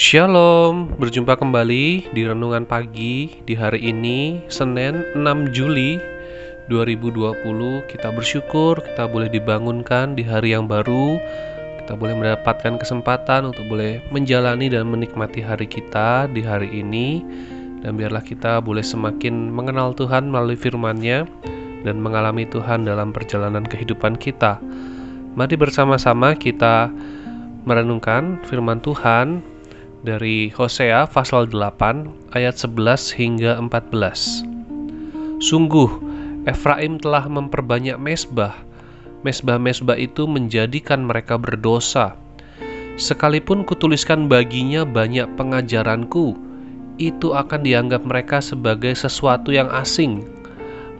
Shalom, berjumpa kembali di Renungan Pagi di hari ini, Senin 6 Juli 2020. Kita bersyukur kita boleh dibangunkan di hari yang baru, kita boleh mendapatkan kesempatan untuk boleh menjalani dan menikmati hari kita di hari ini, dan biarlah kita boleh semakin mengenal Tuhan melalui firman-Nya dan mengalami Tuhan dalam perjalanan kehidupan kita. Mari bersama-sama kita merenungkan firman Tuhan dari Hosea pasal 8 ayat 11 hingga 14. Sungguh Efraim telah memperbanyak mesbah. Mesbah-mesbah itu menjadikan mereka berdosa. Sekalipun kutuliskan baginya banyak pengajaranku, itu akan dianggap mereka sebagai sesuatu yang asing.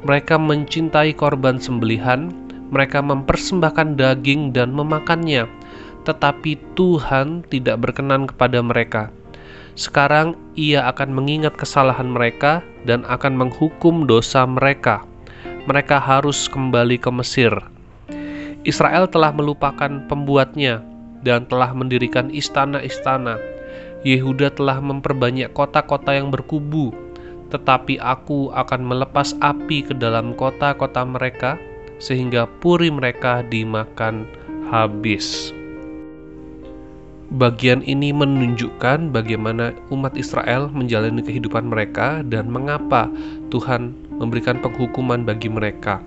Mereka mencintai korban sembelihan, mereka mempersembahkan daging dan memakannya tetapi Tuhan tidak berkenan kepada mereka. Sekarang Ia akan mengingat kesalahan mereka dan akan menghukum dosa mereka. Mereka harus kembali ke Mesir. Israel telah melupakan pembuatnya dan telah mendirikan istana-istana. Yehuda telah memperbanyak kota-kota yang berkubu, tetapi aku akan melepas api ke dalam kota-kota mereka, sehingga puri mereka dimakan habis. Bagian ini menunjukkan bagaimana umat Israel menjalani kehidupan mereka dan mengapa Tuhan memberikan penghukuman bagi mereka.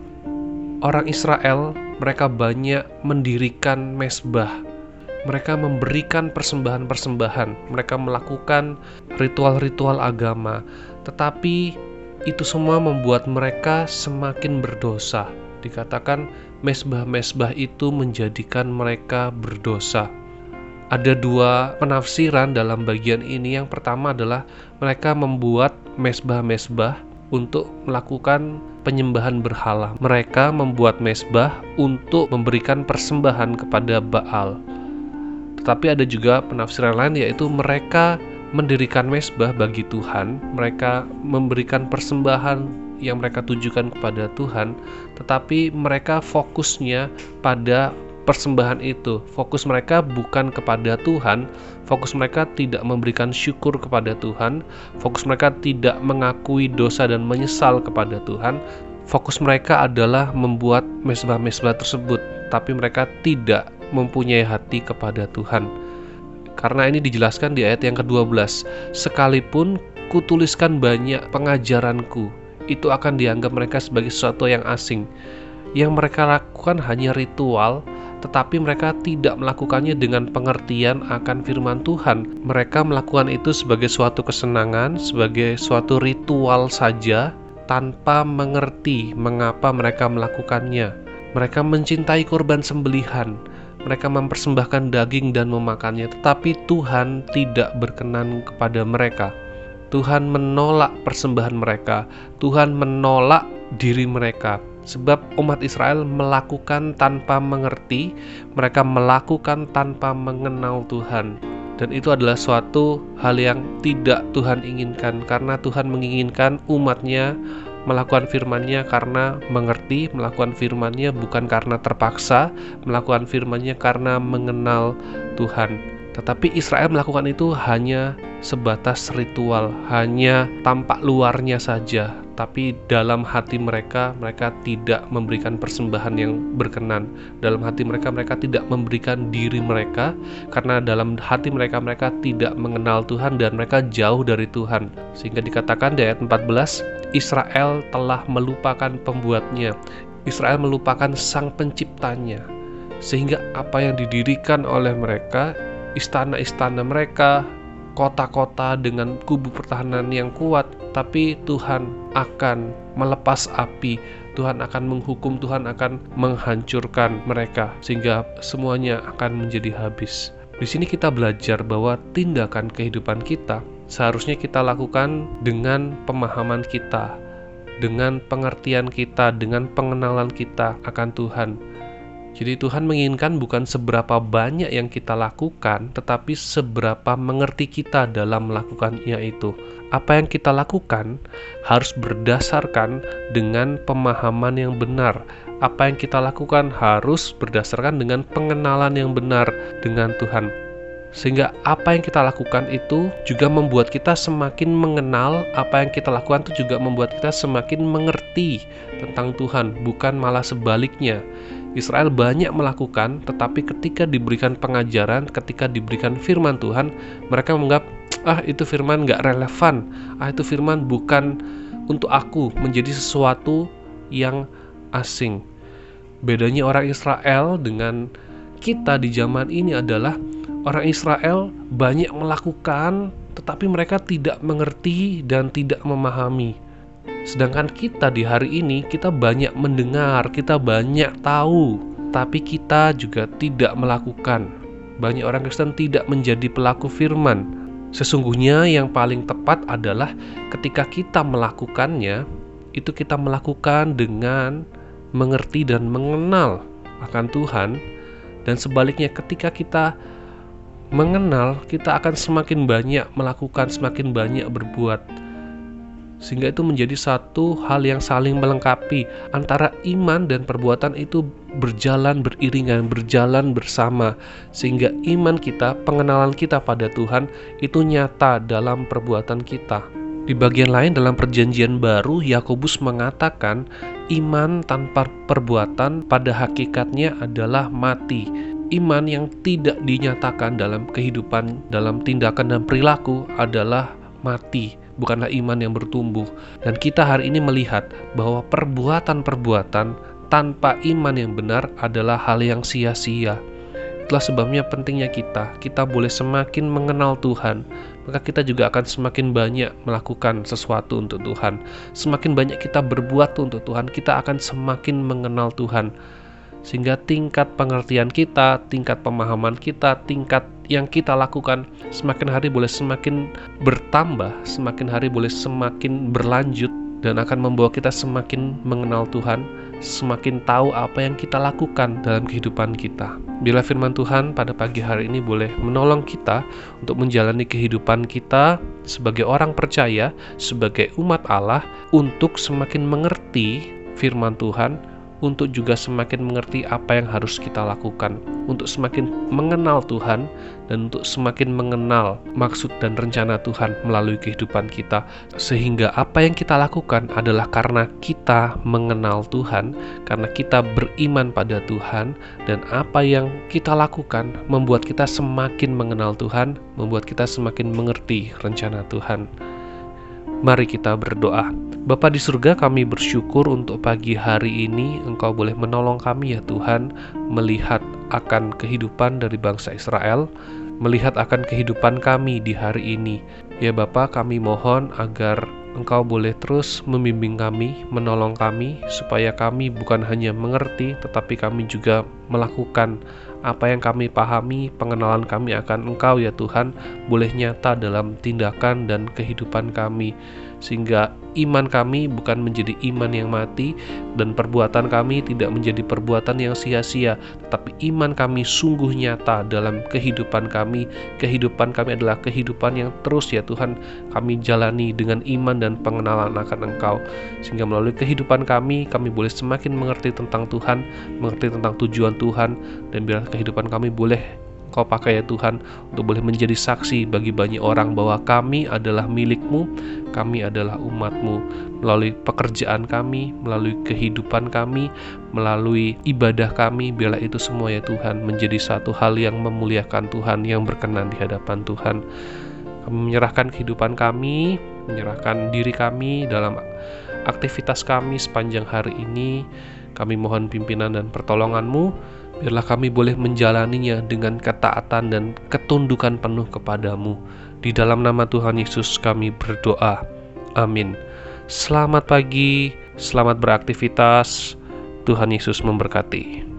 Orang Israel, mereka banyak mendirikan mesbah. Mereka memberikan persembahan-persembahan, mereka melakukan ritual-ritual agama, tetapi itu semua membuat mereka semakin berdosa. Dikatakan mesbah-mesbah itu menjadikan mereka berdosa ada dua penafsiran dalam bagian ini. Yang pertama adalah mereka membuat mesbah-mesbah untuk melakukan penyembahan berhala. Mereka membuat mesbah untuk memberikan persembahan kepada Baal. Tetapi ada juga penafsiran lain yaitu mereka mendirikan mesbah bagi Tuhan, mereka memberikan persembahan yang mereka tujukan kepada Tuhan, tetapi mereka fokusnya pada persembahan itu. Fokus mereka bukan kepada Tuhan, fokus mereka tidak memberikan syukur kepada Tuhan, fokus mereka tidak mengakui dosa dan menyesal kepada Tuhan. Fokus mereka adalah membuat mesbah-mesbah tersebut, tapi mereka tidak mempunyai hati kepada Tuhan. Karena ini dijelaskan di ayat yang ke-12, sekalipun kutuliskan banyak pengajaranku, itu akan dianggap mereka sebagai sesuatu yang asing. Yang mereka lakukan hanya ritual, tetapi mereka tidak melakukannya dengan pengertian akan firman Tuhan. Mereka melakukan itu sebagai suatu kesenangan, sebagai suatu ritual saja, tanpa mengerti mengapa mereka melakukannya. Mereka mencintai korban sembelihan, mereka mempersembahkan daging dan memakannya, tetapi Tuhan tidak berkenan kepada mereka. Tuhan menolak persembahan mereka, Tuhan menolak diri mereka Sebab umat Israel melakukan tanpa mengerti, mereka melakukan tanpa mengenal Tuhan. Dan itu adalah suatu hal yang tidak Tuhan inginkan karena Tuhan menginginkan umatnya melakukan firman-Nya karena mengerti, melakukan firman-Nya bukan karena terpaksa, melakukan firman-Nya karena mengenal Tuhan. Tetapi Israel melakukan itu hanya sebatas ritual, hanya tampak luarnya saja, tapi dalam hati mereka mereka tidak memberikan persembahan yang berkenan. Dalam hati mereka mereka tidak memberikan diri mereka karena dalam hati mereka mereka tidak mengenal Tuhan dan mereka jauh dari Tuhan. Sehingga dikatakan di ayat 14 Israel telah melupakan pembuatnya. Israel melupakan sang penciptanya. Sehingga apa yang didirikan oleh mereka istana-istana mereka kota-kota dengan kubu pertahanan yang kuat, tapi Tuhan akan melepas api, Tuhan akan menghukum, Tuhan akan menghancurkan mereka sehingga semuanya akan menjadi habis. Di sini kita belajar bahwa tindakan kehidupan kita seharusnya kita lakukan dengan pemahaman kita, dengan pengertian kita, dengan pengenalan kita akan Tuhan jadi Tuhan menginginkan bukan seberapa banyak yang kita lakukan, tetapi seberapa mengerti kita dalam melakukannya itu. Apa yang kita lakukan harus berdasarkan dengan pemahaman yang benar. Apa yang kita lakukan harus berdasarkan dengan pengenalan yang benar dengan Tuhan. sehingga apa yang kita lakukan itu juga membuat kita semakin mengenal apa yang kita lakukan itu juga membuat kita semakin mengerti tentang Tuhan bukan malah sebaliknya Israel banyak melakukan tetapi ketika diberikan pengajaran ketika diberikan firman Tuhan mereka menganggap ah itu firman nggak relevan ah itu firman bukan untuk aku menjadi sesuatu yang asing bedanya orang Israel dengan kita di zaman ini adalah Orang Israel banyak melakukan, tetapi mereka tidak mengerti dan tidak memahami. Sedangkan kita di hari ini, kita banyak mendengar, kita banyak tahu, tapi kita juga tidak melakukan. Banyak orang Kristen tidak menjadi pelaku firman. Sesungguhnya, yang paling tepat adalah ketika kita melakukannya, itu kita melakukan dengan mengerti dan mengenal akan Tuhan, dan sebaliknya, ketika kita mengenal, kita akan semakin banyak melakukan, semakin banyak berbuat. Sehingga itu menjadi satu hal yang saling melengkapi antara iman dan perbuatan itu berjalan beriringan, berjalan bersama. Sehingga iman kita, pengenalan kita pada Tuhan itu nyata dalam perbuatan kita. Di bagian lain dalam perjanjian baru Yakobus mengatakan iman tanpa perbuatan pada hakikatnya adalah mati. Iman yang tidak dinyatakan dalam kehidupan, dalam tindakan dan perilaku adalah mati, bukanlah iman yang bertumbuh. Dan kita hari ini melihat bahwa perbuatan-perbuatan tanpa iman yang benar adalah hal yang sia-sia. Itulah sebabnya pentingnya kita, kita boleh semakin mengenal Tuhan, maka kita juga akan semakin banyak melakukan sesuatu untuk Tuhan. Semakin banyak kita berbuat untuk Tuhan, kita akan semakin mengenal Tuhan sehingga tingkat pengertian kita, tingkat pemahaman kita, tingkat yang kita lakukan semakin hari boleh semakin bertambah, semakin hari boleh semakin berlanjut dan akan membawa kita semakin mengenal Tuhan, semakin tahu apa yang kita lakukan dalam kehidupan kita. Bila firman Tuhan pada pagi hari ini boleh menolong kita untuk menjalani kehidupan kita sebagai orang percaya, sebagai umat Allah, untuk semakin mengerti firman Tuhan, untuk juga semakin mengerti apa yang harus kita lakukan, untuk semakin mengenal Tuhan, dan untuk semakin mengenal maksud dan rencana Tuhan melalui kehidupan kita, sehingga apa yang kita lakukan adalah karena kita mengenal Tuhan, karena kita beriman pada Tuhan, dan apa yang kita lakukan membuat kita semakin mengenal Tuhan, membuat kita semakin mengerti rencana Tuhan. Mari kita berdoa. Bapa di surga kami bersyukur untuk pagi hari ini Engkau boleh menolong kami ya Tuhan Melihat akan kehidupan dari bangsa Israel Melihat akan kehidupan kami di hari ini Ya Bapa kami mohon agar Engkau boleh terus membimbing kami, menolong kami Supaya kami bukan hanya mengerti Tetapi kami juga melakukan apa yang kami pahami, pengenalan kami akan Engkau ya Tuhan, boleh nyata dalam tindakan dan kehidupan kami. Sehingga iman kami bukan menjadi iman yang mati dan perbuatan kami tidak menjadi perbuatan yang sia-sia tetapi iman kami sungguh nyata dalam kehidupan kami. Kehidupan kami adalah kehidupan yang terus ya Tuhan kami jalani dengan iman dan pengenalan akan Engkau. Sehingga melalui kehidupan kami kami boleh semakin mengerti tentang Tuhan mengerti tentang tujuan Tuhan dan biar kehidupan kami boleh Kau pakai ya Tuhan untuk boleh menjadi saksi bagi banyak orang bahwa kami adalah milikmu, kami adalah umatmu melalui pekerjaan kami, melalui kehidupan kami, melalui ibadah kami, biarlah itu semua ya Tuhan menjadi satu hal yang memuliakan Tuhan, yang berkenan di hadapan Tuhan. Kami menyerahkan kehidupan kami, menyerahkan diri kami dalam aktivitas kami sepanjang hari ini. Kami mohon pimpinan dan pertolonganmu biarlah kami boleh menjalaninya dengan ketaatan dan ketundukan penuh kepadamu. Di dalam nama Tuhan Yesus kami berdoa. Amin. Selamat pagi, selamat beraktivitas. Tuhan Yesus memberkati.